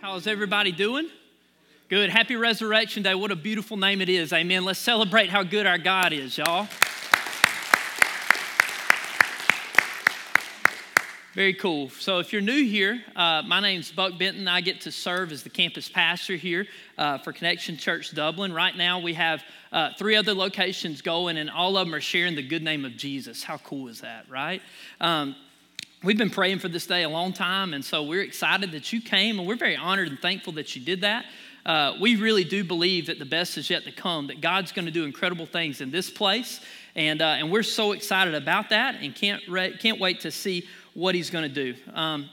How's everybody doing? Good. Happy Resurrection Day. What a beautiful name it is. Amen. Let's celebrate how good our God is, y'all. Very cool. So, if you're new here, uh, my name's Buck Benton. I get to serve as the campus pastor here uh, for Connection Church Dublin. Right now, we have uh, three other locations going, and all of them are sharing the good name of Jesus. How cool is that, right? Um, we've been praying for this day a long time, and so we're excited that you came, and we're very honored and thankful that you did that. Uh, we really do believe that the best is yet to come, that God's going to do incredible things in this place, and, uh, and we're so excited about that and can't, re- can't wait to see what He's going to do. Um,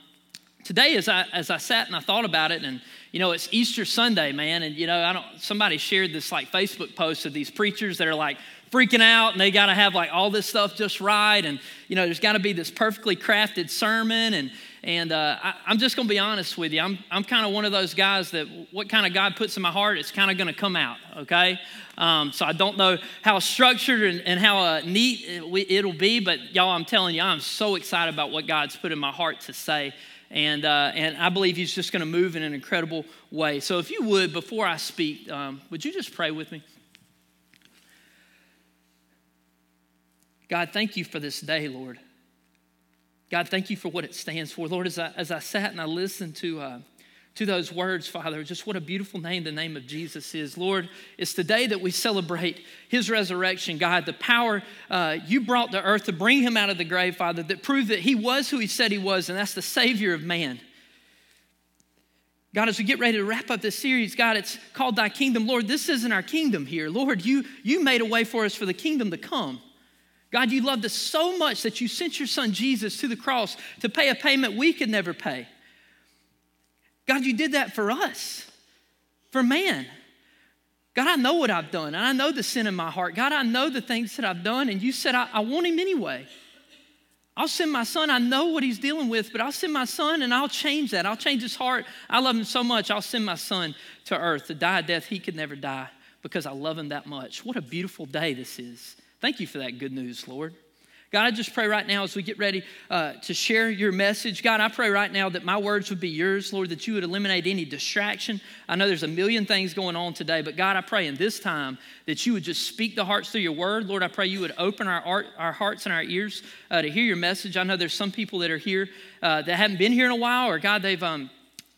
today, as I, as I sat and I thought about it, and you know, it's Easter Sunday, man, and you know, I don't, somebody shared this like Facebook post of these preachers that are like, freaking out and they got to have like all this stuff just right and you know there's got to be this perfectly crafted sermon and and uh, I, am just going to be honest with you i'm, I'm kind of one of those guys that what kind of god puts in my heart it's kind of going to come out okay um, so i don't know how structured and, and how uh, neat it, will be but y'all i'm telling you i'm so excited about what god's put in my heart to say and, uh, and I believe he's just going to move in an incredible way. So, if you would, before I speak, um, would you just pray with me? God, thank you for this day, Lord. God, thank you for what it stands for. Lord, as I, as I sat and I listened to, uh, to those words, Father, just what a beautiful name the name of Jesus is. Lord, it's the day that we celebrate his resurrection, God, the power uh, you brought to earth to bring him out of the grave, Father, that proved that he was who he said he was, and that's the Savior of man. God, as we get ready to wrap up this series, God, it's called Thy Kingdom. Lord, this isn't our kingdom here. Lord, you, you made a way for us for the kingdom to come. God, you loved us so much that you sent your son Jesus to the cross to pay a payment we could never pay. God, you did that for us, for man. God, I know what I've done, and I know the sin in my heart. God, I know the things that I've done, and you said, I, I want him anyway. I'll send my son. I know what he's dealing with, but I'll send my son and I'll change that. I'll change his heart. I love him so much. I'll send my son to earth to die a death he could never die because I love him that much. What a beautiful day this is. Thank you for that good news, Lord. God, I just pray right now as we get ready uh, to share your message. God, I pray right now that my words would be yours, Lord, that you would eliminate any distraction. I know there's a million things going on today, but God, I pray in this time that you would just speak the hearts through your word. Lord, I pray you would open our, art, our hearts and our ears uh, to hear your message. I know there's some people that are here uh, that haven't been here in a while, or God, they've um,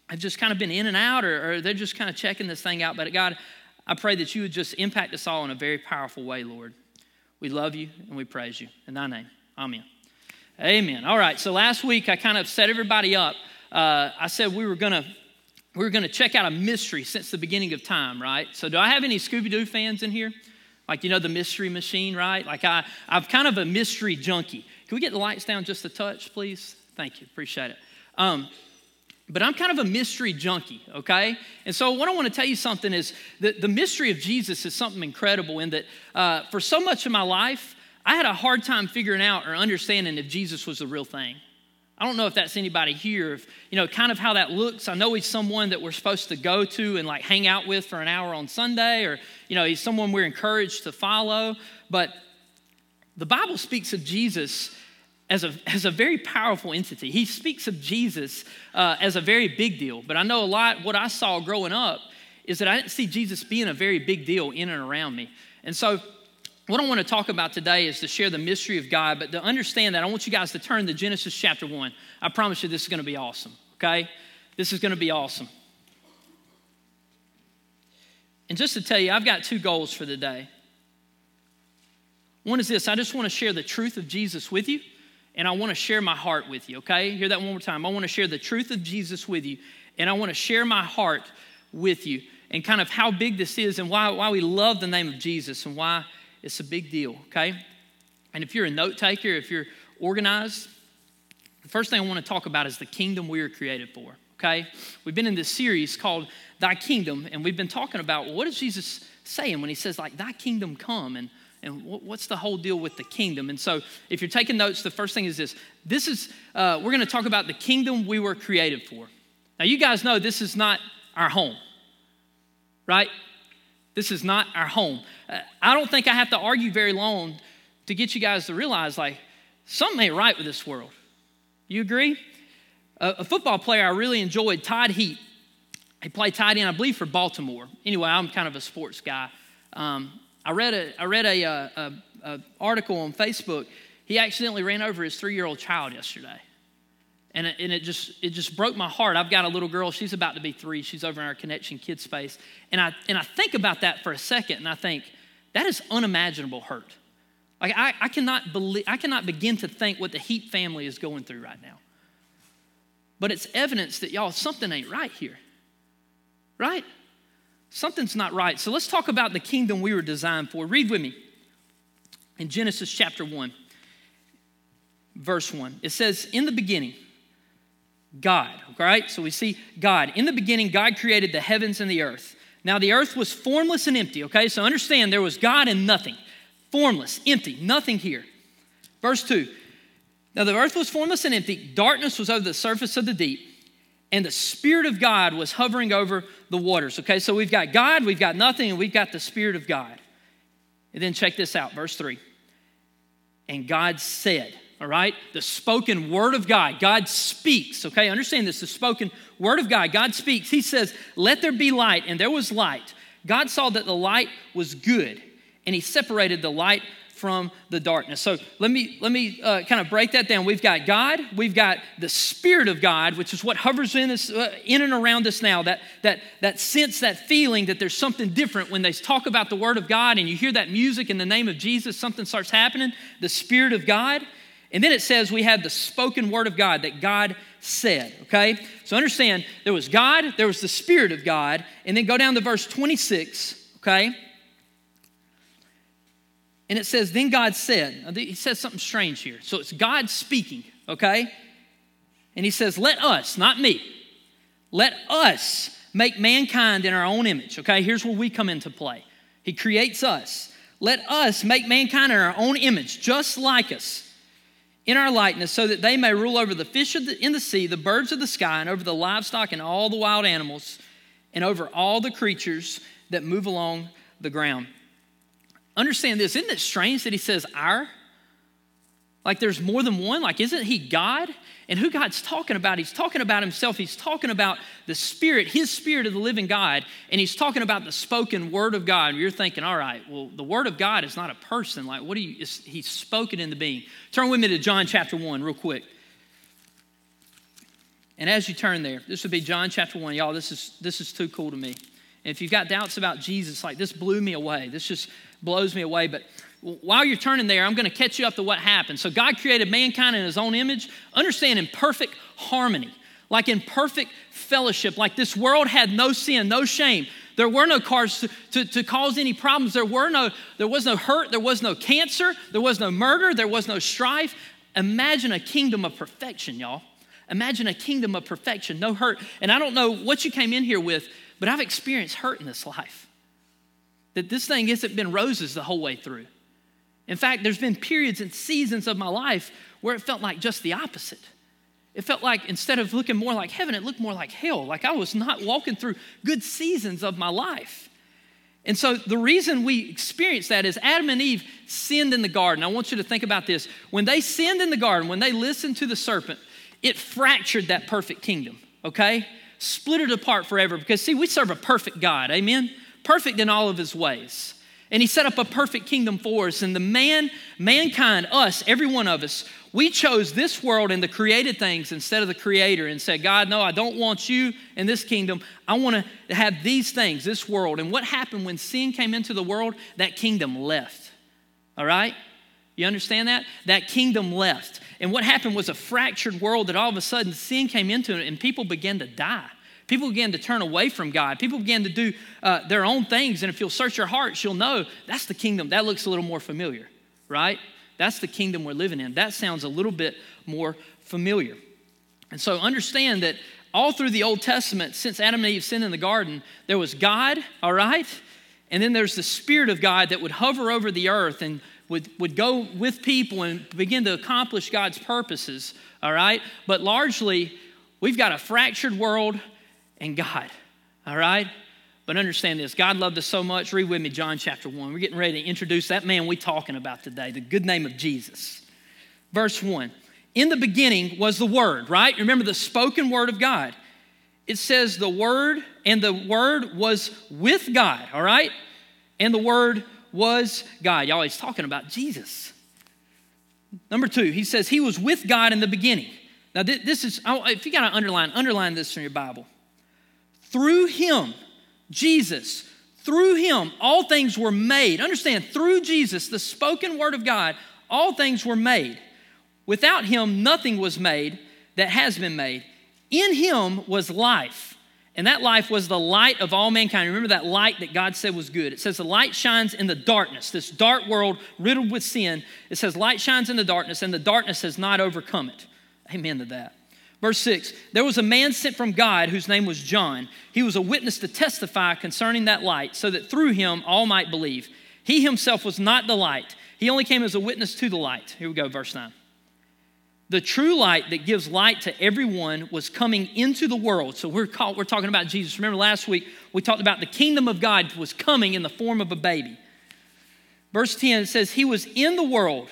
have just kind of been in and out, or, or they're just kind of checking this thing out. But God, I pray that you would just impact us all in a very powerful way, Lord. We love you and we praise you. In thy name, amen. Amen. All right, so last week I kind of set everybody up. Uh, I said we were going to we were going to check out a mystery since the beginning of time, right? So, do I have any Scooby Doo fans in here? Like, you know, the mystery machine, right? Like, I, I'm kind of a mystery junkie. Can we get the lights down just a touch, please? Thank you. Appreciate it. Um, but I'm kind of a mystery junkie, okay? And so, what I want to tell you something is that the mystery of Jesus is something incredible in that uh, for so much of my life, I had a hard time figuring out or understanding if Jesus was the real thing. I don't know if that's anybody here, if, you know, kind of how that looks. I know he's someone that we're supposed to go to and like hang out with for an hour on Sunday, or, you know, he's someone we're encouraged to follow. But the Bible speaks of Jesus as a, as a very powerful entity. He speaks of Jesus uh, as a very big deal. But I know a lot, what I saw growing up is that I didn't see Jesus being a very big deal in and around me. And so, what I want to talk about today is to share the mystery of God, but to understand that, I want you guys to turn to Genesis chapter 1. I promise you this is going to be awesome, okay? This is going to be awesome. And just to tell you, I've got two goals for the day. One is this I just want to share the truth of Jesus with you and I want to share my heart with you, okay? Hear that one more time. I want to share the truth of Jesus with you, and I want to share my heart with you and kind of how big this is and why, why we love the name of Jesus and why it's a big deal, okay? And if you're a note taker, if you're organized, the first thing I want to talk about is the kingdom we were created for, okay? We've been in this series called Thy Kingdom, and we've been talking about what is Jesus saying when he says, like, Thy kingdom come? And and what's the whole deal with the kingdom? And so if you're taking notes the first thing is this. This is uh, we're going to talk about the kingdom we were created for. Now you guys know this is not our home right? This is not our home. Uh, i don't think i have to argue very long to get you guys to realize like something ain't right with this world. You agree? A, a football player i really enjoyed todd heap He played tight end, I believe, for Baltimore. Anyway, I'm kind of a sports guy. Um, I read a, I read a, a, a, a article on Facebook. He accidentally ran over his three year old child yesterday. And it, and it, just, it just broke my heart. I've got a little girl, she's about to be three. She's over in our Connection Kids space. And I, and I think about that for a second and I think, that is unimaginable hurt. Like, I, I, cannot believe, I cannot begin to think what the Heap family is going through right now. But it's evidence that, y'all, something ain't right here. Right? Something's not right. So let's talk about the kingdom we were designed for. Read with me in Genesis chapter 1, verse 1. It says, In the beginning, God, right? So we see God. In the beginning, God created the heavens and the earth. Now the earth was formless and empty, okay? So understand there was God and nothing. Formless, empty, nothing here. Verse 2 Now the earth was formless and empty, darkness was over the surface of the deep, and the Spirit of God was hovering over the waters, okay? So we've got God, we've got nothing, and we've got the Spirit of God. And then check this out, verse 3. And God said, all right? The spoken word of God. God speaks, okay? Understand this the spoken word of God. God speaks. He says, Let there be light, and there was light. God saw that the light was good, and He separated the light from the darkness. So let me let me uh, kind of break that down. We've got God, we've got the Spirit of God, which is what hovers in us, uh, in and around us now. That that that sense, that feeling that there's something different when they talk about the Word of God, and you hear that music in the name of Jesus. Something starts happening. The Spirit of God. And then it says we have the spoken word of God that God said, okay? So understand there was God, there was the Spirit of God, and then go down to verse 26, okay? And it says, Then God said, he says something strange here. So it's God speaking, okay? And he says, Let us, not me, let us make mankind in our own image, okay? Here's where we come into play. He creates us. Let us make mankind in our own image, just like us in our likeness, so that they may rule over the fish the, in the sea, the birds of the sky, and over the livestock and all the wild animals, and over all the creatures that move along the ground. Understand this, isn't it strange that he says our? Like there's more than one? Like, isn't he God? And who God's talking about? He's talking about himself. He's talking about the Spirit, his Spirit of the living God. And he's talking about the spoken Word of God. And you're thinking, all right, well, the Word of God is not a person. Like, what do you, he's spoken in the being. Turn with me to John chapter 1, real quick. And as you turn there, this would be John chapter 1. Y'all, this is, this is too cool to me. And if you've got doubts about Jesus, like this blew me away. This just blows me away. But while you're turning there, I'm going to catch you up to what happened. So, God created mankind in his own image, understand in perfect harmony, like in perfect fellowship, like this world had no sin, no shame. There were no cars to, to, to, cause any problems. There, were no, there was no hurt. There was no cancer. There was no murder. There was no strife. Imagine a kingdom of perfection, y'all. Imagine a kingdom of perfection, no hurt. And I don't know what you came in here with, but I've experienced hurt in this life. That this thing hasn't been roses the whole way through. In fact, there's been periods and seasons of my life where it felt like just the opposite. It felt like instead of looking more like heaven, it looked more like hell. Like I was not walking through good seasons of my life. And so the reason we experience that is Adam and Eve sinned in the garden. I want you to think about this. When they sinned in the garden, when they listened to the serpent, it fractured that perfect kingdom, okay? Split it apart forever because, see, we serve a perfect God, amen? Perfect in all of his ways. And he set up a perfect kingdom for us. And the man, mankind, us, every one of us, we chose this world and the created things instead of the creator and said, God, no, I don't want you in this kingdom. I want to have these things, this world. And what happened when sin came into the world? That kingdom left. All right? You understand that? That kingdom left. And what happened was a fractured world that all of a sudden sin came into it and people began to die. People began to turn away from God. People began to do uh, their own things. And if you'll search your hearts, you'll know that's the kingdom. That looks a little more familiar, right? That's the kingdom we're living in. That sounds a little bit more familiar. And so understand that all through the Old Testament, since Adam and Eve sinned in the garden, there was God, all right? And then there's the Spirit of God that would hover over the earth and would, would go with people and begin to accomplish God's purposes, all right? But largely, we've got a fractured world and God. All right? But understand this God loved us so much. Read with me John chapter 1. We're getting ready to introduce that man we're talking about today, the good name of Jesus. Verse 1 In the beginning was the Word, right? Remember the spoken Word of God. it says the Word, and the Word was with God, all right? And the Word was God. Y'all, he's talking about Jesus. Number two, he says he was with God in the beginning. Now, this is, if you got to underline, underline this in your Bible. Through him, Jesus, through him, all things were made. Understand, through Jesus, the spoken word of God, all things were made. Without him, nothing was made that has been made. In him was life, and that life was the light of all mankind. Remember that light that God said was good. It says the light shines in the darkness, this dark world riddled with sin. It says light shines in the darkness, and the darkness has not overcome it. Amen to that. Verse 6 There was a man sent from God whose name was John. He was a witness to testify concerning that light, so that through him all might believe. He himself was not the light, he only came as a witness to the light. Here we go, verse 9. The true light that gives light to everyone was coming into the world. So we're, we're talking about Jesus. Remember last week we talked about the kingdom of God was coming in the form of a baby. Verse 10 says, He was in the world,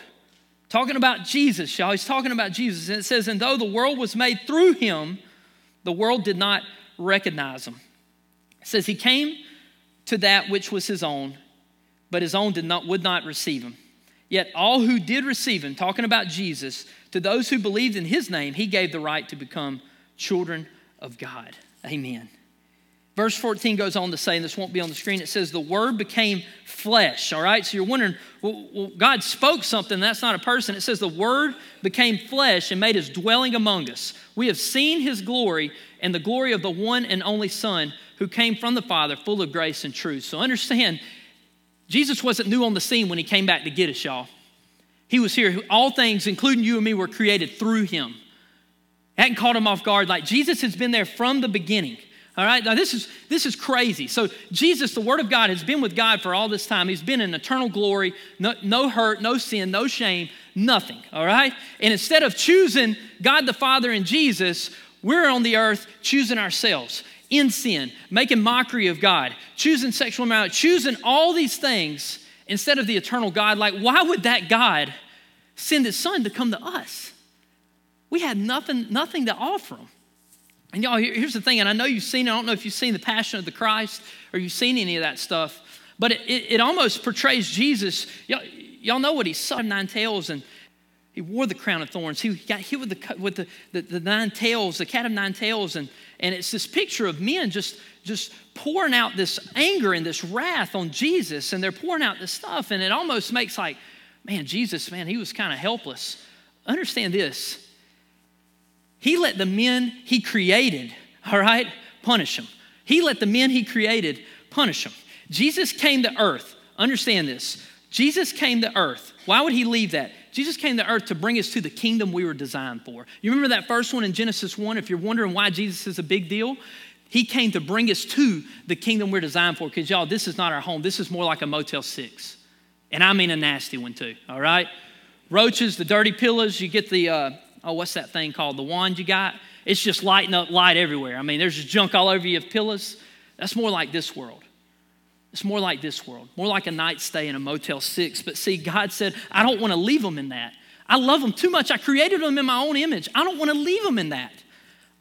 Talking about Jesus, y'all. He's talking about Jesus. And it says, And though the world was made through him, the world did not recognize him. It says, He came to that which was his own, but his own did not, would not receive him. Yet all who did receive him, talking about Jesus, to those who believed in his name, he gave the right to become children of God. Amen. Verse 14 goes on to say, and this won't be on the screen, it says, The word became flesh. All right, so you're wondering, well, well, God spoke something, that's not a person. It says, The word became flesh and made his dwelling among us. We have seen his glory and the glory of the one and only Son who came from the Father, full of grace and truth. So understand, Jesus wasn't new on the scene when he came back to get us, y'all. He was here. All things, including you and me, were created through him. I Hadn't caught him off guard. Like Jesus has been there from the beginning. All right, now this is this is crazy. So Jesus, the Word of God, has been with God for all this time. He's been in eternal glory, no, no hurt, no sin, no shame, nothing. All right, and instead of choosing God the Father and Jesus, we're on the earth choosing ourselves in sin, making mockery of God, choosing sexual immorality, choosing all these things instead of the eternal God. Like, why would that God send His Son to come to us? We had nothing, nothing to offer Him. And y'all, here's the thing, and I know you've seen, I don't know if you've seen The Passion of the Christ or you've seen any of that stuff, but it, it, it almost portrays Jesus. Y'all, y'all know what he saw nine tails and he wore the crown of thorns. He got hit with the, with the, the, the nine tails, the cat of nine tails, and, and it's this picture of men just, just pouring out this anger and this wrath on Jesus, and they're pouring out this stuff, and it almost makes like, man, Jesus, man, he was kind of helpless. Understand this he let the men he created, all right, punish them. He let the men he created punish them. Jesus came to earth. Understand this. Jesus came to earth. Why would he leave that? Jesus came to earth to bring us to the kingdom we were designed for. You remember that first one in Genesis 1? If you're wondering why Jesus is a big deal, he came to bring us to the kingdom we're designed for. Because, y'all, this is not our home. This is more like a Motel 6. And I mean a nasty one, too, all right? Roaches, the dirty pillows, you get the, uh, oh, what's that thing called? The wand you got? It's just lighting up light everywhere. I mean, there's just junk all over you of pillows. That's more like this world. It's more like this world, more like a night stay in a Motel 6. But see, God said, I don't want to leave them in that. I love them too much. I created them in my own image. I don't want to leave them in that.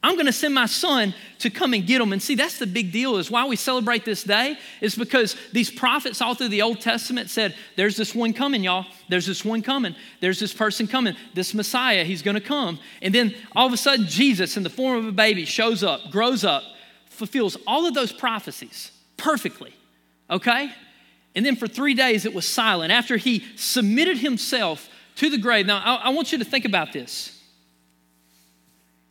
I'm going to send my son to come and get them. And see, that's the big deal is why we celebrate this day is because these prophets all through the Old Testament said, there's this one coming, y'all. There's this one coming. There's this person coming. This Messiah, he's going to come. And then all of a sudden, Jesus, in the form of a baby, shows up, grows up, fulfills all of those prophecies perfectly. Okay? And then for three days, it was silent after he submitted himself to the grave. Now, I, I want you to think about this.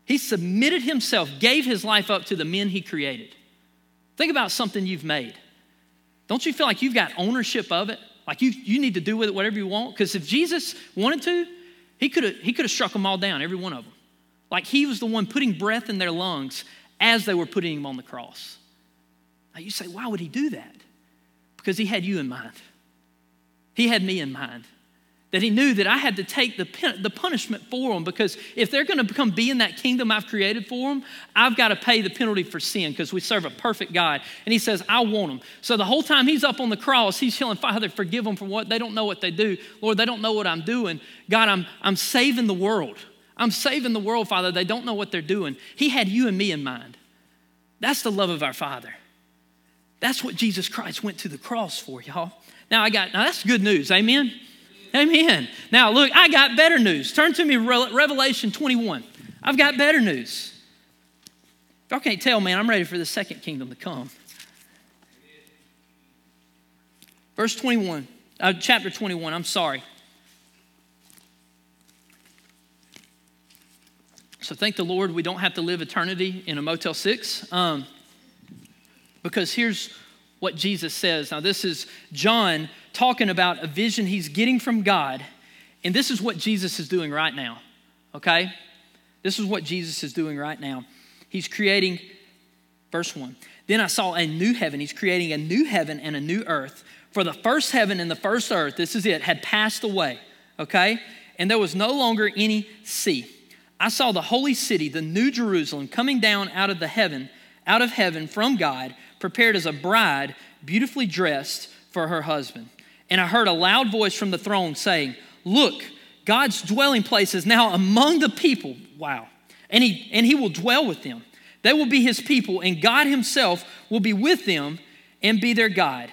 He submitted himself, gave his life up to the men he created. Think about something you've made. Don't you feel like you've got ownership of it? Like you, you need to do with it whatever you want? Because if Jesus wanted to, he could have he could have struck them all down, every one of them. Like he was the one putting breath in their lungs as they were putting him on the cross. Now you say, why would he do that? Because he had you in mind. He had me in mind that he knew that I had to take the, the punishment for them because if they're going to become be in that kingdom I've created for them, I've got to pay the penalty for sin because we serve a perfect God. And he says, I want them. So the whole time he's up on the cross, he's yelling, Father, forgive them for what they don't know what they do. Lord, they don't know what I'm doing. God, I'm, I'm saving the world. I'm saving the world, Father. They don't know what they're doing. He had you and me in mind. That's the love of our Father. That's what Jesus Christ went to the cross for, y'all. Now I got now that's good news. Amen. Amen. Now look, I got better news. Turn to me Revelation 21. I've got better news. Y'all can't tell, man, I'm ready for the second kingdom to come. Verse 21, uh, chapter 21, I'm sorry. So thank the Lord we don't have to live eternity in a Motel 6. Um, because here's what Jesus says. Now, this is John talking about a vision he's getting from God. And this is what Jesus is doing right now, okay? This is what Jesus is doing right now. He's creating, verse 1. Then I saw a new heaven. He's creating a new heaven and a new earth. For the first heaven and the first earth, this is it, had passed away, okay? And there was no longer any sea. I saw the holy city, the new Jerusalem, coming down out of the heaven, out of heaven from God, prepared as a bride, beautifully dressed for her husband. And I heard a loud voice from the throne saying, Look, God's dwelling place is now among the people. Wow. And he, and he will dwell with them. They will be his people, and God himself will be with them and be their God.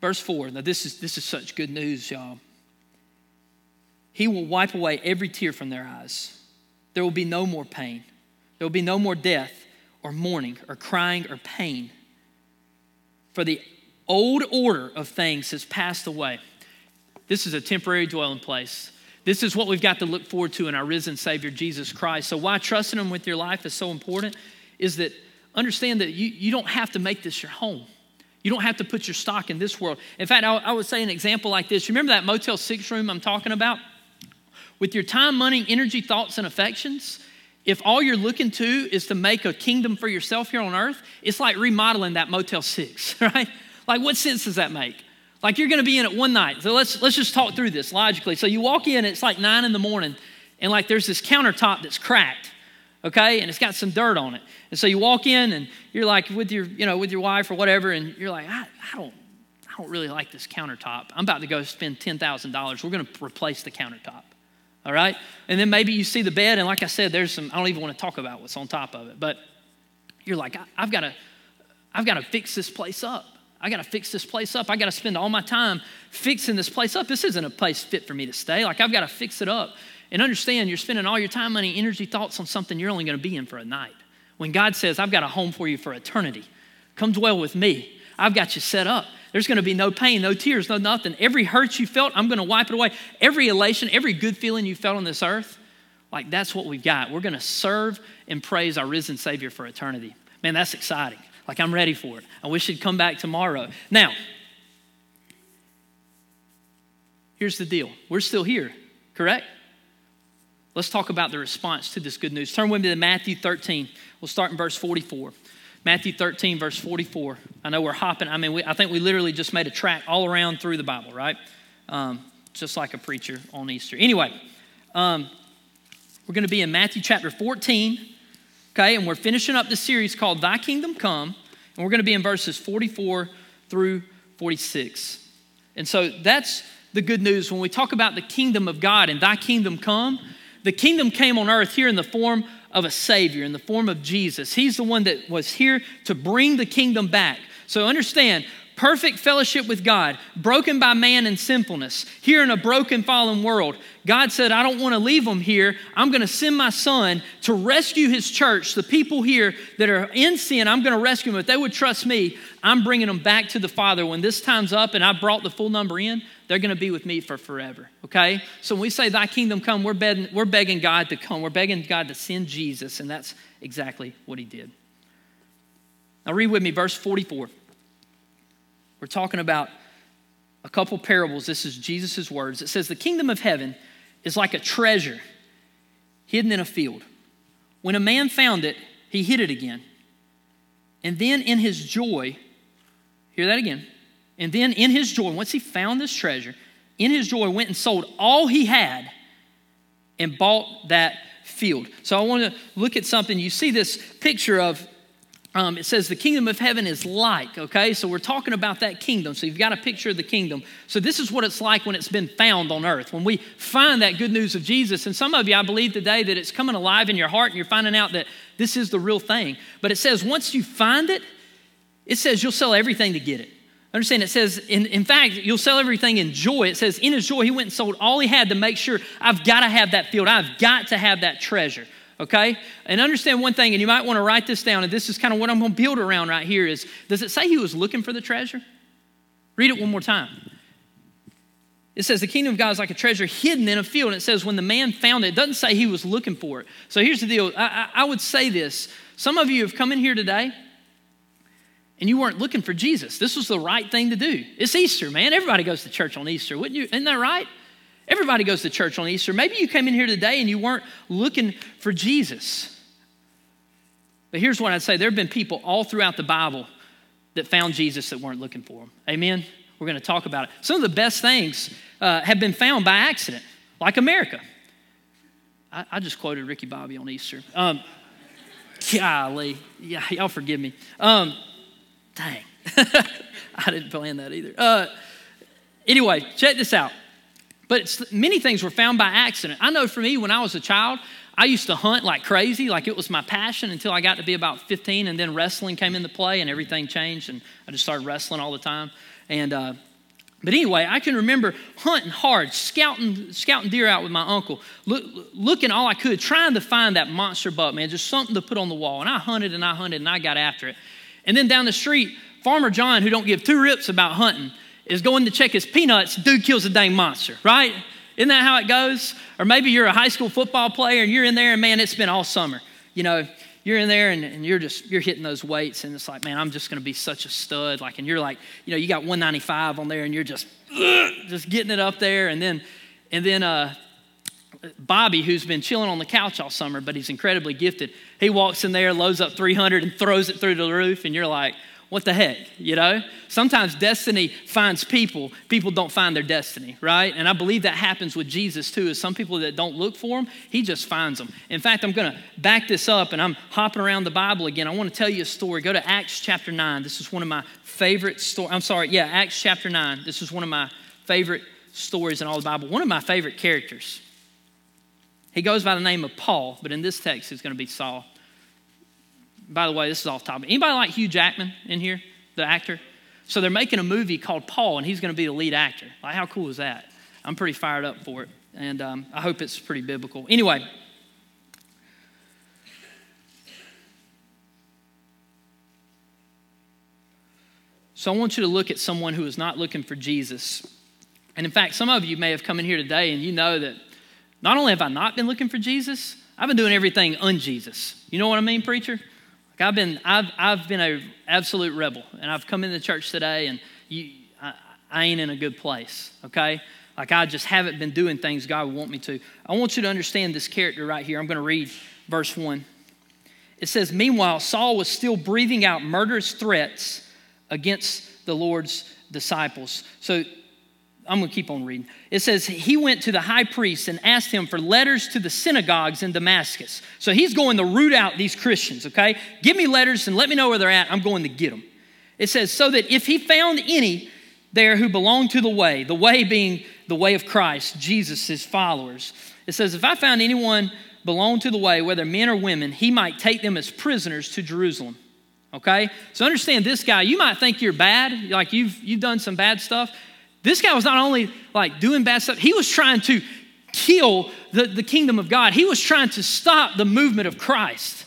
Verse 4. Now, this is, this is such good news, y'all. He will wipe away every tear from their eyes. There will be no more pain. There will be no more death or mourning or crying or pain. For the old order of things has passed away. This is a temporary dwelling place. This is what we've got to look forward to in our risen Savior, Jesus Christ. So, why trusting Him with your life is so important is that understand that you, you don't have to make this your home. You don't have to put your stock in this world. In fact, I, I would say an example like this. Remember that Motel 6 room I'm talking about? With your time, money, energy, thoughts, and affections, if all you're looking to is to make a kingdom for yourself here on earth, it's like remodeling that Motel 6, right? Like, what sense does that make? Like, you're gonna be in it one night. So let's, let's just talk through this logically. So you walk in, it's like nine in the morning, and like there's this countertop that's cracked, okay? And it's got some dirt on it. And so you walk in and you're like with your, you know, with your wife or whatever, and you're like, I, I don't, I don't really like this countertop. I'm about to go spend $10,000. We're gonna replace the countertop all right? And then maybe you see the bed, and like I said, there's some, I don't even want to talk about what's on top of it, but you're like, I've got to, I've got to fix this place up. I got to fix this place up. I got to spend all my time fixing this place up. This isn't a place fit for me to stay. Like, I've got to fix it up. And understand, you're spending all your time, money, energy, thoughts on something you're only going to be in for a night. When God says, I've got a home for you for eternity, come dwell with me. I've got you set up. There's going to be no pain, no tears, no nothing. Every hurt you felt, I'm going to wipe it away. Every elation, every good feeling you felt on this earth, like that's what we've got. We're going to serve and praise our risen Savior for eternity. Man, that's exciting. Like I'm ready for it. I wish he'd come back tomorrow. Now, here's the deal we're still here, correct? Let's talk about the response to this good news. Turn with me to Matthew 13. We'll start in verse 44. Matthew 13, verse 44. I know we're hopping. I mean, we, I think we literally just made a track all around through the Bible, right? Um, just like a preacher on Easter. Anyway, um, we're going to be in Matthew chapter 14, okay? And we're finishing up the series called Thy Kingdom Come. And we're going to be in verses 44 through 46. And so that's the good news. When we talk about the kingdom of God and Thy kingdom come, the kingdom came on earth here in the form of a Savior in the form of Jesus. He's the one that was here to bring the kingdom back. So understand, perfect fellowship with God, broken by man and sinfulness, here in a broken, fallen world. God said, I don't want to leave them here. I'm going to send my son to rescue his church, the people here that are in sin. I'm going to rescue them. If they would trust me, I'm bringing them back to the Father. When this time's up and I brought the full number in, they're going to be with me for forever. Okay? So when we say, Thy kingdom come, we're begging, we're begging God to come. We're begging God to send Jesus, and that's exactly what He did. Now, read with me verse 44. We're talking about a couple parables. This is Jesus' words. It says, The kingdom of heaven is like a treasure hidden in a field. When a man found it, he hid it again. And then in his joy, hear that again. And then in his joy, once he found this treasure, in his joy went and sold all he had and bought that field. So I want to look at something. You see this picture of um, it says the kingdom of heaven is like, okay? So we're talking about that kingdom. So you've got a picture of the kingdom. So this is what it's like when it's been found on earth. When we find that good news of Jesus, and some of you, I believe today that it's coming alive in your heart and you're finding out that this is the real thing. But it says once you find it, it says you'll sell everything to get it. Understand, it says, in, in fact, you'll sell everything in joy. It says, in his joy, he went and sold all he had to make sure I've got to have that field. I've got to have that treasure okay? And understand one thing, and you might want to write this down, and this is kind of what I'm going to build around right here is does it say he was looking for the treasure? Read it one more time. It says the kingdom of God is like a treasure hidden in a field. And it says when the man found it, it doesn't say he was looking for it. So here's the deal I, I, I would say this. Some of you have come in here today and you weren't looking for Jesus. This was the right thing to do. It's Easter, man. Everybody goes to church on Easter, wouldn't you? Isn't that right? Everybody goes to church on Easter. Maybe you came in here today and you weren't looking for Jesus. But here's what I'd say there have been people all throughout the Bible that found Jesus that weren't looking for him. Amen? We're going to talk about it. Some of the best things uh, have been found by accident, like America. I, I just quoted Ricky Bobby on Easter. Um, golly. Yeah, y'all forgive me. Um, dang. I didn't plan that either. Uh, anyway, check this out. But many things were found by accident. I know for me, when I was a child, I used to hunt like crazy, like it was my passion until I got to be about 15, and then wrestling came into play and everything changed, and I just started wrestling all the time. And uh, but anyway, I can remember hunting hard, scouting, scouting deer out with my uncle, look, looking all I could, trying to find that monster buck, man, just something to put on the wall. And I hunted and I hunted and I got after it. And then down the street, Farmer John, who don't give two rips about hunting, is going to check his peanuts, dude kills a dang monster, right? Isn't that how it goes? Or maybe you're a high school football player and you're in there and man, it's been all summer. You know, you're in there and, and you're just you're hitting those weights and it's like, man, I'm just gonna be such a stud. Like, and you're like, you know, you got 195 on there and you're just just getting it up there. And then and then uh Bobby, who's been chilling on the couch all summer, but he's incredibly gifted, he walks in there, loads up 300 and throws it through the roof, and you're like, what the heck, you know? Sometimes destiny finds people, people don't find their destiny, right? And I believe that happens with Jesus too, is some people that don't look for him, he just finds them. In fact, I'm gonna back this up and I'm hopping around the Bible again. I wanna tell you a story. Go to Acts chapter 9. This is one of my favorite stories. I'm sorry, yeah, Acts chapter 9. This is one of my favorite stories in all the Bible. One of my favorite characters. He goes by the name of Paul, but in this text, he's gonna be Saul. By the way, this is off topic. Anybody like Hugh Jackman in here, the actor? So they're making a movie called Paul, and he's going to be the lead actor. Like, how cool is that? I'm pretty fired up for it, and um, I hope it's pretty biblical. Anyway, So I want you to look at someone who is not looking for Jesus. And in fact, some of you may have come in here today and you know that not only have I not been looking for Jesus, I've been doing everything un-Jesus. You know what I mean, preacher? Like I've been, I've, I've been a absolute rebel, and I've come into church today, and you, I, I ain't in a good place. Okay, like I just haven't been doing things God would want me to. I want you to understand this character right here. I'm going to read verse one. It says, "Meanwhile, Saul was still breathing out murderous threats against the Lord's disciples." So I'm going to keep on reading. It says, He went to the high priest and asked him for letters to the synagogues in Damascus. So he's going to root out these Christians, okay? Give me letters and let me know where they're at. I'm going to get them. It says, So that if he found any there who belonged to the way, the way being the way of Christ, Jesus, his followers, it says, If I found anyone belonged to the way, whether men or women, he might take them as prisoners to Jerusalem. Okay? So understand this guy, you might think you're bad, like you've, you've done some bad stuff. This guy was not only like doing bad stuff, he was trying to kill the, the kingdom of God. He was trying to stop the movement of Christ.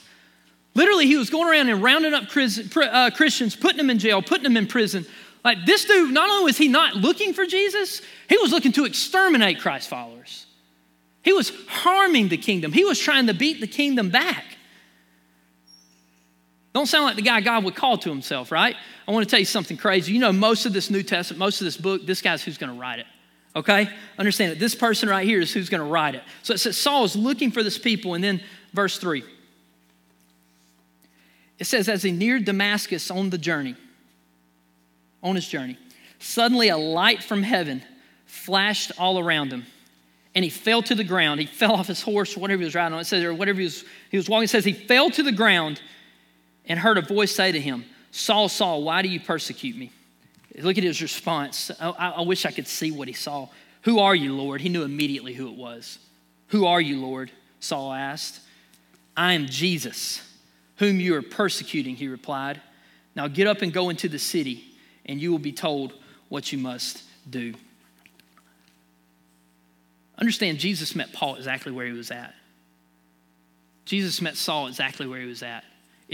Literally, he was going around and rounding up uh, Christians, putting them in jail, putting them in prison. Like this dude, not only was he not looking for Jesus, he was looking to exterminate Christ followers. He was harming the kingdom. He was trying to beat the kingdom back. Don't sound like the guy God would call to himself, right? I want to tell you something crazy. You know, most of this New Testament, most of this book, this guy's who's going to write it. Okay? Understand that This person right here is who's going to write it. So it says Saul is looking for this people, and then verse 3. It says, as he neared Damascus on the journey, on his journey, suddenly a light from heaven flashed all around him. And he fell to the ground. He fell off his horse, whatever he was riding on. It says, or whatever he was, he was walking. It says he fell to the ground and heard a voice say to him, Saul, Saul, why do you persecute me? Look at his response. I, I, wish I could see what he saw. Who are you, Lord? He knew immediately who it was. Who are you, Lord? Saul asked. I am Jesus, whom you are persecuting, he replied. Now get up and go into the city, and you will be told what you must do. Understand, Jesus met Paul exactly where he was at. Jesus met Saul exactly where he was at.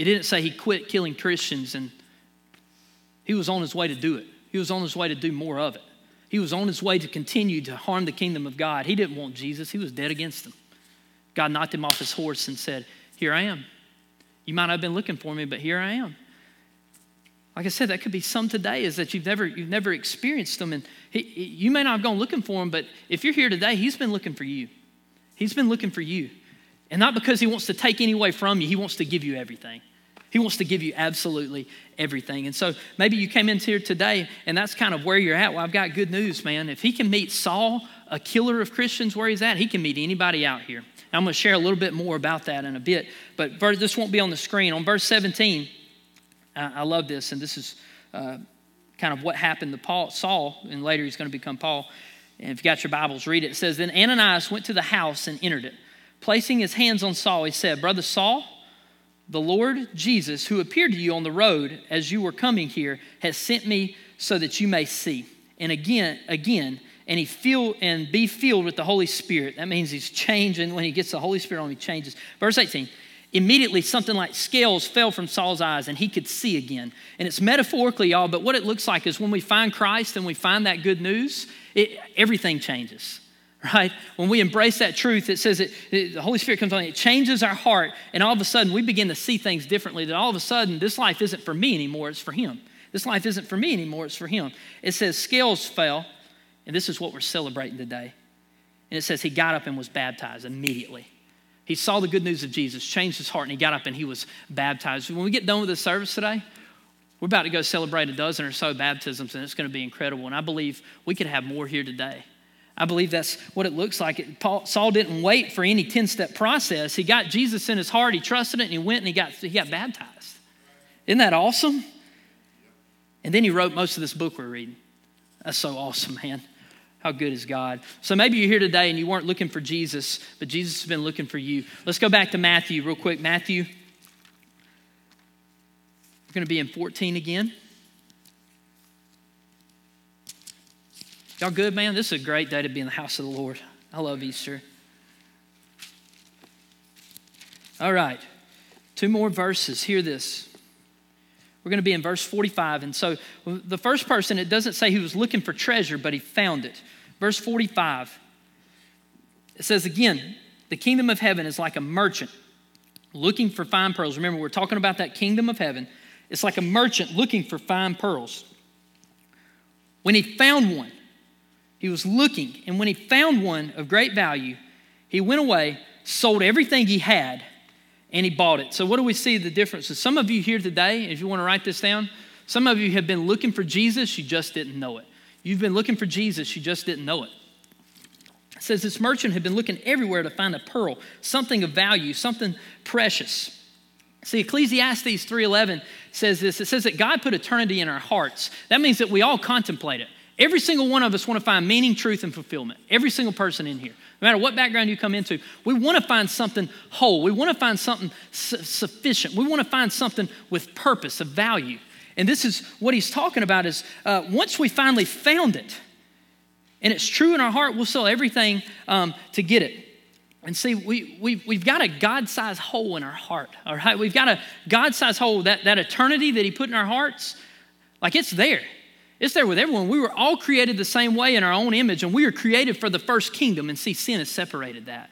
It didn't say he quit killing Christians and he was on his way to do it. He was on his way to do more of it. He was on his way to continue to harm the kingdom of God. He didn't want Jesus, he was dead against him. God knocked him off his horse and said, Here I am. You might not have been looking for me, but here I am. Like I said, that could be some today is that you've never, you've never experienced them. And he, you may not have gone looking for him, but if you're here today, he's been looking for you. He's been looking for you. And not because he wants to take any away from you, he wants to give you everything. He wants to give you absolutely everything. And so maybe you came in here today and that's kind of where you're at. Well, I've got good news, man. If he can meet Saul, a killer of Christians, where he's at, he can meet anybody out here. I'm going to share a little bit more about that in a bit, but this won't be on the screen. On verse 17, I love this, and this is uh, kind of what happened to Paul, Saul, and later he's going to become Paul. And if you got your Bibles, read it. It says, Then Ananias went to the house and entered it. Placing his hands on Saul, he said, Brother Saul, the Lord Jesus, who appeared to you on the road as you were coming here, has sent me so that you may see. And again, again, and he feel and be filled with the Holy Spirit. That means he's changing. When he gets the Holy Spirit on he changes. Verse 18. Immediately, something like scales fell from Saul's eyes and he could see again. And it's metaphorically, y'all, but what it looks like is when we find Christ and we find that good news, it, everything changes right? When we embrace that truth, it says it, the Holy Spirit comes on, it changes our heart, and all of a sudden we begin to see things differently. That all of a sudden, this life isn't for me anymore, it's for Him. This life isn't for me anymore, it's for Him. It says scales fell, and this is what we're celebrating today. And it says he got up and was baptized immediately. He saw the good news of Jesus, changed his heart, and he got up and he was baptized. When we get done with the service today, we're about to go celebrate a dozen or so baptisms, and it's going to be incredible. And I believe we could have more here today. I believe that's what it looks like. Paul, Saul didn't wait for any 10 step process. He got Jesus in his heart, he trusted it, and he went and he got, he got baptized. Isn't that awesome? And then he wrote most of this book we're reading. That's so awesome, man. How good is God? So maybe you're here today and you weren't looking for Jesus, but Jesus has been looking for you. Let's go back to Matthew real quick. Matthew, we're going to be in 14 again. Y'all good, man? This is a great day to be in the house of the Lord. I love Easter. All right, two more verses. Hear this. We're going to be in verse 45. And so the first person, it doesn't say he was looking for treasure, but he found it. Verse 45, it says again, the kingdom of heaven is like a merchant looking for fine pearls. Remember, we're talking about that kingdom of heaven. It's like a merchant looking for fine pearls. When he found one, he was looking, and when he found one of great value, he went away, sold everything he had, and he bought it. So, what do we see the differences? Some of you here today, if you want to write this down, some of you have been looking for Jesus, you just didn't know it. You've been looking for Jesus, you just didn't know it. It says this merchant had been looking everywhere to find a pearl, something of value, something precious. See, Ecclesiastes 3:11 says this. It says that God put eternity in our hearts. That means that we all contemplate it. Every single one of us want to find meaning, truth, and fulfillment. Every single person in here. No matter what background you come into, we want to find something whole. We want to find something su- sufficient. We want to find something with purpose, of value. And this is what he's talking about is uh, once we finally found it, and it's true in our heart, we'll sell everything um, to get it. And see, we, we, we've got a God sized hole in our heart, all right? We've got a God sized hole, that, that eternity that He put in our hearts, like it's there. It's there with everyone. We were all created the same way in our own image, and we were created for the first kingdom. And see, sin has separated that.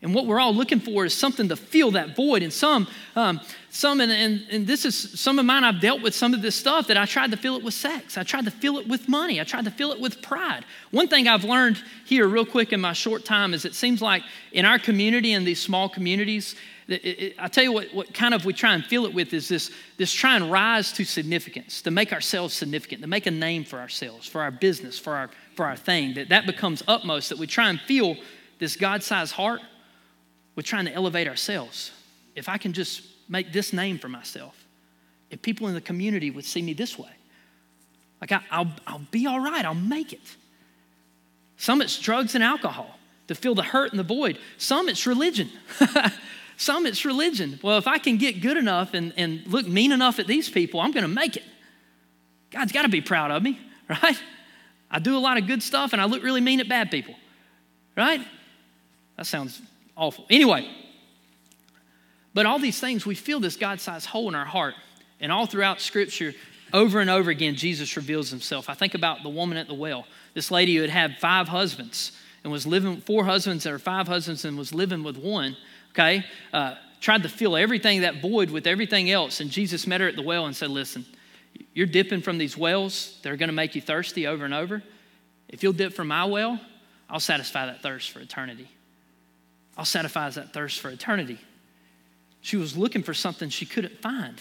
And what we're all looking for is something to fill that void. And some, um, some, and, and, and, this is some of mine. I've dealt with some of this stuff that I tried to fill it with sex. I tried to fill it with money. I tried to fill it with pride. One thing I've learned here, real quick, in my short time, is it seems like in our community, in these small communities, I tell you what, what kind of we try and fill it with is this, this try and rise to significance, to make ourselves significant, to make a name for ourselves, for our business, for our, for our thing, that that becomes utmost, that we try and feel this God sized heart, we're trying to elevate ourselves. If I can just make this name for myself. If people in the community would see me this way, like I, will I'll be all right, I'll make it. Some it's drugs and alcohol to fill the hurt and the void. Some it's religion. Some it's religion. Well, if I can get good enough and, and look mean enough at these people, I'm going to make it. God's got to be proud of me, right? I do a lot of good stuff and I look really mean at bad people, right? That sounds awful. Anyway, but all these things, we feel this God sized hole in our heart. And all throughout Scripture, over and over again, Jesus reveals himself. I think about the woman at the well, this lady who had had five husbands and was living, four husbands or five husbands and was living with one, okay? Uh, tried to fill everything, that void, with everything else. And Jesus met her at the well and said, Listen, you're dipping from these wells that are going to make you thirsty over and over. If you'll dip from my well, I'll satisfy that thirst for eternity. I'll satisfy that thirst for eternity. She was looking for something she couldn't find.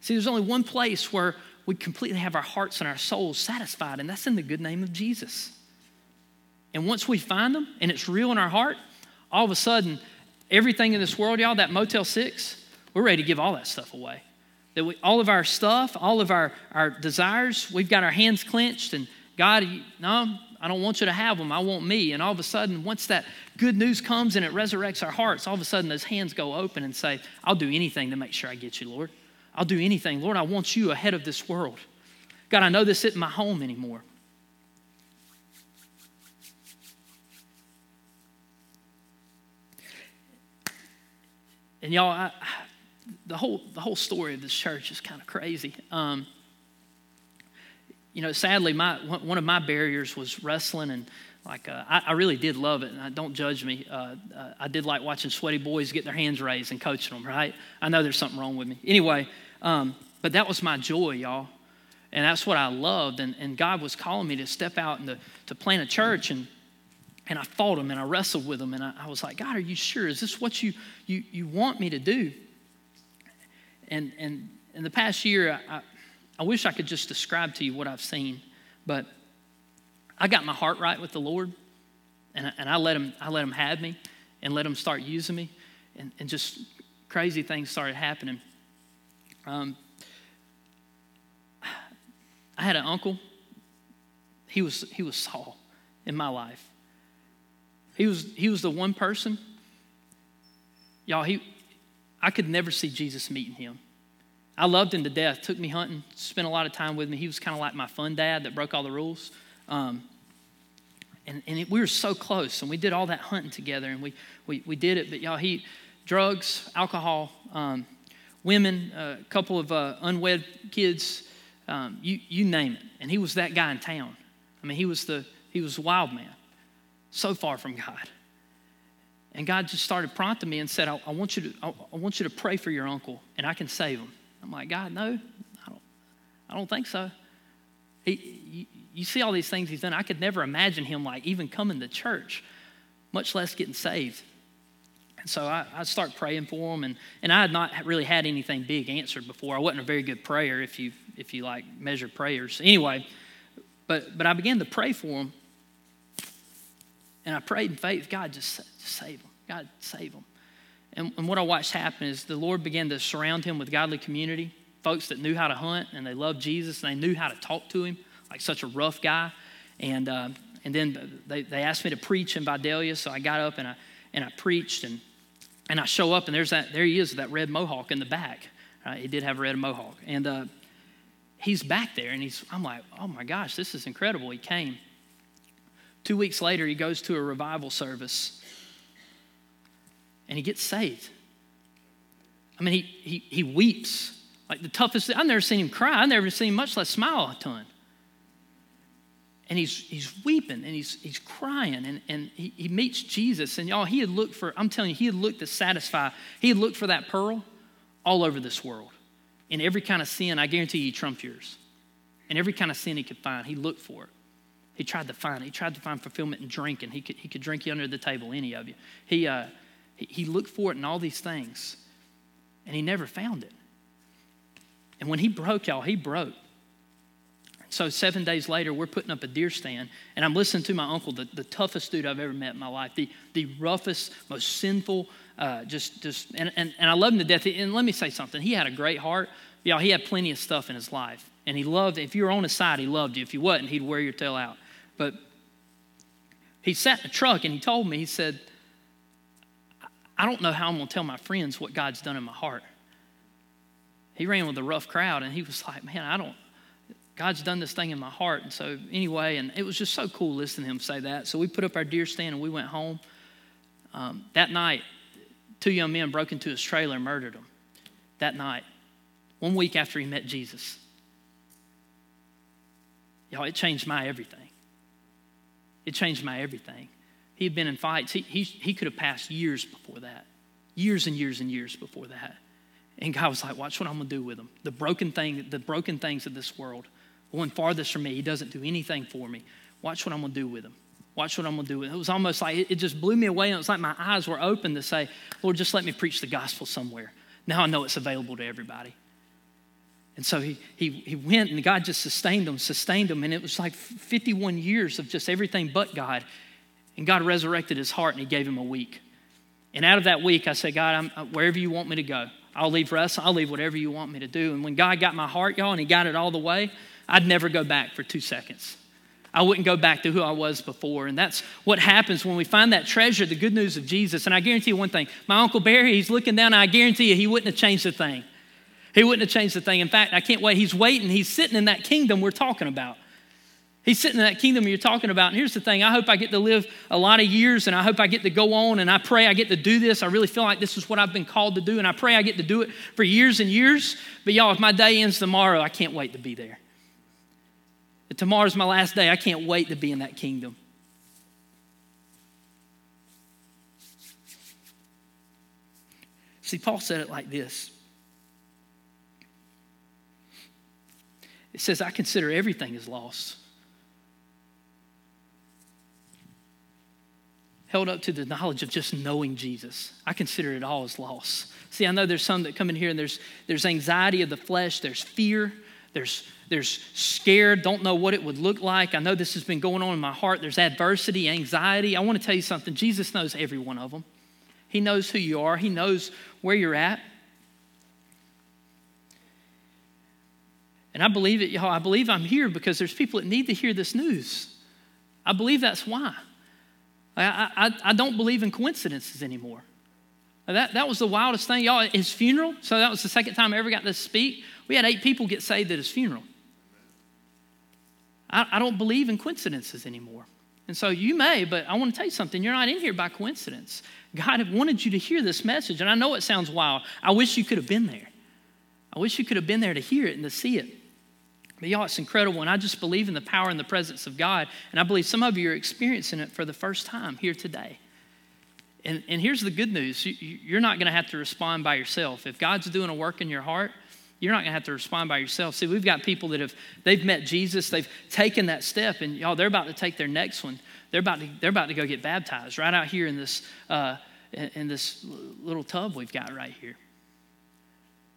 See, there's only one place where we completely have our hearts and our souls satisfied, and that's in the good name of Jesus. And once we find them and it's real in our heart, all of a sudden, everything in this world, y'all, that Motel 6, we're ready to give all that stuff away. That we, all of our stuff, all of our, our desires, we've got our hands clenched, and God, no, I don't want you to have them. I want me. And all of a sudden, once that good news comes and it resurrects our hearts, all of a sudden those hands go open and say, I'll do anything to make sure I get you, Lord. I'll do anything. Lord, I want you ahead of this world. God, I know this isn't my home anymore. And y'all, I, the whole the whole story of this church is kind of crazy. Um, you know, sadly, my one of my barriers was wrestling, and like uh, I, I, really did love it. And I, don't judge me. Uh, uh, I did like watching sweaty boys get their hands raised and coaching them. Right? I know there's something wrong with me. Anyway, um, but that was my joy, y'all, and that's what I loved. And, and God was calling me to step out and to, to plant a church and and I fought him and I wrestled with him and I, I, was like, God, are you sure? Is this what you, you, you want me to do? And, and in the past year, I, I wish I could just describe to you what I've seen, but I got my heart right with the Lord and, and I, let him, I let him have me and let him start using me and, and just crazy things started happening. Um, I had an uncle. He was, he was Saul in my life. He was, he was the one person, y'all, he, I could never see Jesus meeting him. I loved him to death, took me hunting, spent a lot of time with me. He was kind of like my fun dad that broke all the rules. Um, and, and it, we were so close, and we did all that hunting together, and we, we, we did it. But y'all, he, drugs, alcohol, um, women, a couple of uh, unwed kids, um, you, you name it. And he was that guy in town. I mean, he was the, he was the wild man so far from God. And God just started prompting me and said, I, I want, you to, I, I, want you to pray for your uncle and I can save him. I'm like, God, no, I don't, I don't think so. He, you, you see all these things he's done. I could never imagine him like even coming to church, much less getting saved. And so I, I start praying for him, and, and I had not really had anything big answered before. I wasn't a very good prayer if you if you like measure prayers. Anyway, but but I began to pray for him, and I prayed in faith, God, just, just save him. God, save him. And, and what I watched happen is the Lord began to surround him with godly community, folks that knew how to hunt and they loved Jesus and they knew how to talk to him, like such a rough guy. And, uh, and then they, they asked me to preach in Vidalia, so I got up and I, and I preached. And, and I show up, and there's that, there he is, that red mohawk in the back. Right? He did have a red mohawk. And uh, he's back there, and he's, I'm like, oh my gosh, this is incredible. He came. Two weeks later, he goes to a revival service and he gets saved. I mean, he, he, he weeps like the toughest. I've never seen him cry. I've never seen him much less smile a ton. And he's, he's weeping and he's, he's crying and, and he, he meets Jesus. And y'all, he had looked for, I'm telling you, he had looked to satisfy, he had looked for that pearl all over this world. In every kind of sin, I guarantee you, he trumped yours. In every kind of sin he could find, he looked for it. He tried to find He tried to find fulfillment in drinking. He could, he could drink you under the table, any of you. He, uh, he, he looked for it in all these things, and he never found it. And when he broke, y'all, he broke. So seven days later, we're putting up a deer stand, and I'm listening to my uncle, the, the toughest dude I've ever met in my life, the, the roughest, most sinful, uh, just, just and, and, and I love him to death. And let me say something. He had a great heart. Y'all, he had plenty of stuff in his life. And he loved, if you were on his side, he loved you. If you wasn't, he'd wear your tail out. But he sat in the truck and he told me, he said, I don't know how I'm going to tell my friends what God's done in my heart. He ran with a rough crowd and he was like, man, I don't, God's done this thing in my heart. And so, anyway, and it was just so cool listening to him say that. So, we put up our deer stand and we went home. Um, that night, two young men broke into his trailer and murdered him. That night, one week after he met Jesus. Y'all, it changed my everything. It changed my everything. He had been in fights. He, he, he could have passed years before that, years and years and years before that. And God was like, watch what I'm going to do with him. The broken thing, the broken things of this world, one farthest from me, he doesn't do anything for me. Watch what I'm going to do with him. Watch what I'm going to do with him. It was almost like it just blew me away. And it was like my eyes were open to say, Lord, just let me preach the gospel somewhere. Now I know it's available to everybody. And so he, he, he went and God just sustained him, sustained him. And it was like 51 years of just everything but God. And God resurrected his heart and he gave him a week. And out of that week, I said, God, I'm, uh, wherever you want me to go, I'll leave rest. I'll leave whatever you want me to do. And when God got my heart, y'all, and he got it all the way, I'd never go back for two seconds. I wouldn't go back to who I was before. And that's what happens when we find that treasure, the good news of Jesus. And I guarantee you one thing my Uncle Barry, he's looking down, I guarantee you he wouldn't have changed a thing. He wouldn't have changed a thing. In fact, I can't wait. He's waiting. He's sitting in that kingdom we're talking about. He's sitting in that kingdom you're talking about. And here's the thing I hope I get to live a lot of years and I hope I get to go on and I pray I get to do this. I really feel like this is what I've been called to do and I pray I get to do it for years and years. But y'all, if my day ends tomorrow, I can't wait to be there. If tomorrow's my last day, I can't wait to be in that kingdom. See, Paul said it like this It says, I consider everything as loss. Held up to the knowledge of just knowing Jesus. I consider it all as loss. See, I know there's some that come in here and there's, there's anxiety of the flesh, there's fear, there's, there's scared, don't know what it would look like. I know this has been going on in my heart. There's adversity, anxiety. I want to tell you something Jesus knows every one of them. He knows who you are, He knows where you're at. And I believe it, y'all. I believe I'm here because there's people that need to hear this news. I believe that's why. I, I, I don't believe in coincidences anymore. That, that was the wildest thing. Y'all, his funeral, so that was the second time I ever got to speak. We had eight people get saved at his funeral. I, I don't believe in coincidences anymore. And so you may, but I want to tell you something. You're not in here by coincidence. God wanted you to hear this message. And I know it sounds wild. I wish you could have been there. I wish you could have been there to hear it and to see it. But y'all, it's incredible. And I just believe in the power and the presence of God. And I believe some of you are experiencing it for the first time here today. And, and here's the good news you're not going to have to respond by yourself. If God's doing a work in your heart, you're not going to have to respond by yourself. See, we've got people that have they've met Jesus, they've taken that step, and y'all, they're about to take their next one. They're about to they're about to go get baptized right out here in this uh, in this little tub we've got right here.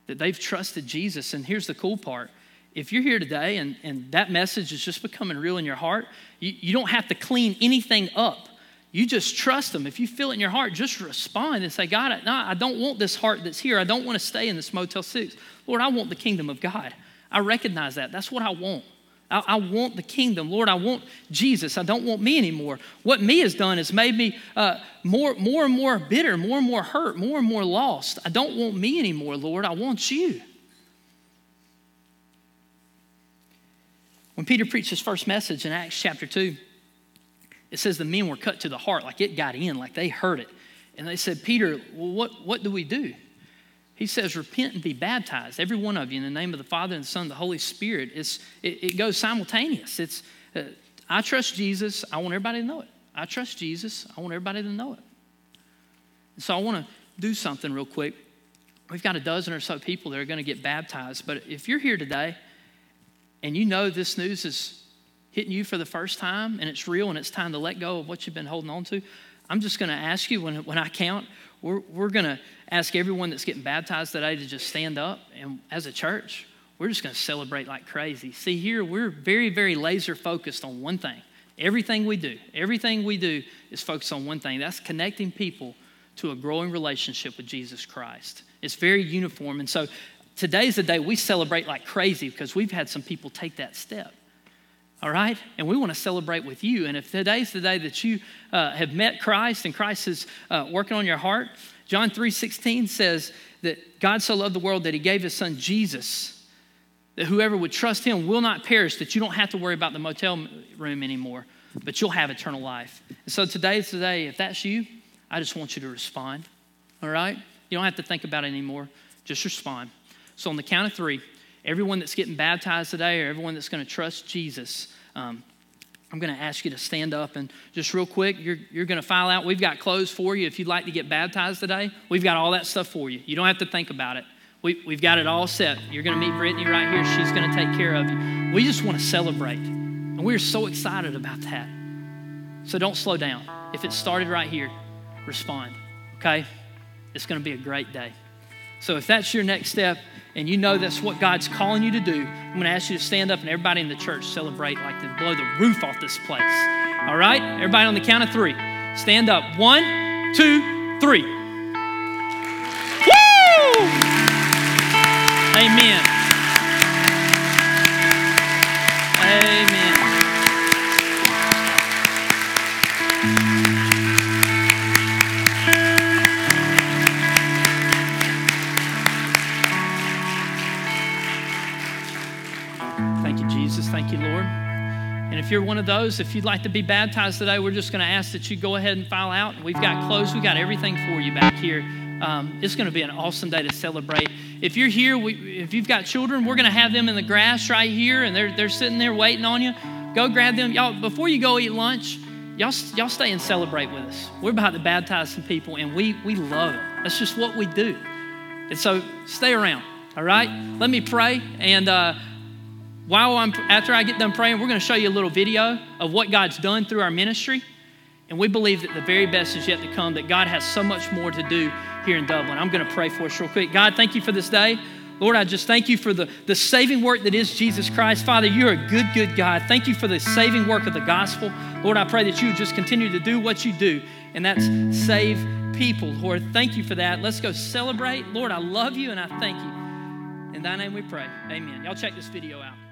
That they've trusted Jesus, and here's the cool part: if you're here today and, and that message is just becoming real in your heart, you, you don't have to clean anything up. You just trust them. If you feel it in your heart, just respond and say, God, no, I don't want this heart that's here. I don't want to stay in this Motel 6. Lord, I want the kingdom of God. I recognize that. That's what I want. I, I want the kingdom. Lord, I want Jesus. I don't want me anymore. What me has done has made me uh, more, more and more bitter, more and more hurt, more and more lost. I don't want me anymore, Lord. I want you. When Peter preached his first message in Acts chapter 2, it says the men were cut to the heart, like it got in, like they heard it. And they said, Peter, well, what, what do we do? He says, Repent and be baptized, every one of you, in the name of the Father and the Son and the Holy Spirit. It's, it, it goes simultaneous. It's, uh, I trust Jesus. I want everybody to know it. I trust Jesus. I want everybody to know it. So I want to do something real quick. We've got a dozen or so people that are going to get baptized. But if you're here today and you know this news is hitting you for the first time and it's real and it's time to let go of what you've been holding on to, I'm just going to ask you when, when I count, we're, we're going to ask everyone that's getting baptized today to just stand up. And as a church, we're just going to celebrate like crazy. See, here we're very, very laser focused on one thing. Everything we do, everything we do is focused on one thing that's connecting people to a growing relationship with Jesus Christ. It's very uniform. And so today's the day we celebrate like crazy because we've had some people take that step. All right? And we want to celebrate with you. And if today's the day that you uh, have met Christ and Christ is uh, working on your heart, John 3:16 says that God so loved the world that he gave his son Jesus that whoever would trust him will not perish, that you don't have to worry about the motel room anymore, but you'll have eternal life. And so today's the day. If that's you, I just want you to respond. All right? You don't have to think about it anymore. Just respond. So on the count of three, everyone that's getting baptized today or everyone that's going to trust Jesus, um, I'm going to ask you to stand up and just real quick, you're, you're going to file out. We've got clothes for you if you'd like to get baptized today. We've got all that stuff for you. You don't have to think about it. We, we've got it all set. You're going to meet Brittany right here. She's going to take care of you. We just want to celebrate. And we're so excited about that. So don't slow down. If it started right here, respond, okay? It's going to be a great day. So if that's your next step and you know that's what God's calling you to do, I'm going to ask you to stand up and everybody in the church celebrate like to blow the roof off this place. All right? Everybody on the count of three. Stand up. One, two, three. Woo! Amen. Amen. You're one of those, if you'd like to be baptized today, we're just going to ask that you go ahead and file out. We've got clothes, we've got everything for you back here. Um, it's going to be an awesome day to celebrate. If you're here, we, if you've got children, we're going to have them in the grass right here, and they're, they're sitting there waiting on you. Go grab them. Y'all, before you go eat lunch, y'all, y'all stay and celebrate with us. We're about to baptize some people, and we, we love it. That's just what we do. And so stay around, all right? Let me pray. And uh, while I'm, after I get done praying, we're going to show you a little video of what God's done through our ministry. And we believe that the very best is yet to come, that God has so much more to do here in Dublin. I'm going to pray for us real quick. God, thank you for this day. Lord, I just thank you for the, the saving work that is Jesus Christ. Father, you're a good, good God. Thank you for the saving work of the gospel. Lord, I pray that you just continue to do what you do, and that's save people. Lord, thank you for that. Let's go celebrate. Lord, I love you and I thank you. In thy name we pray. Amen. Y'all check this video out.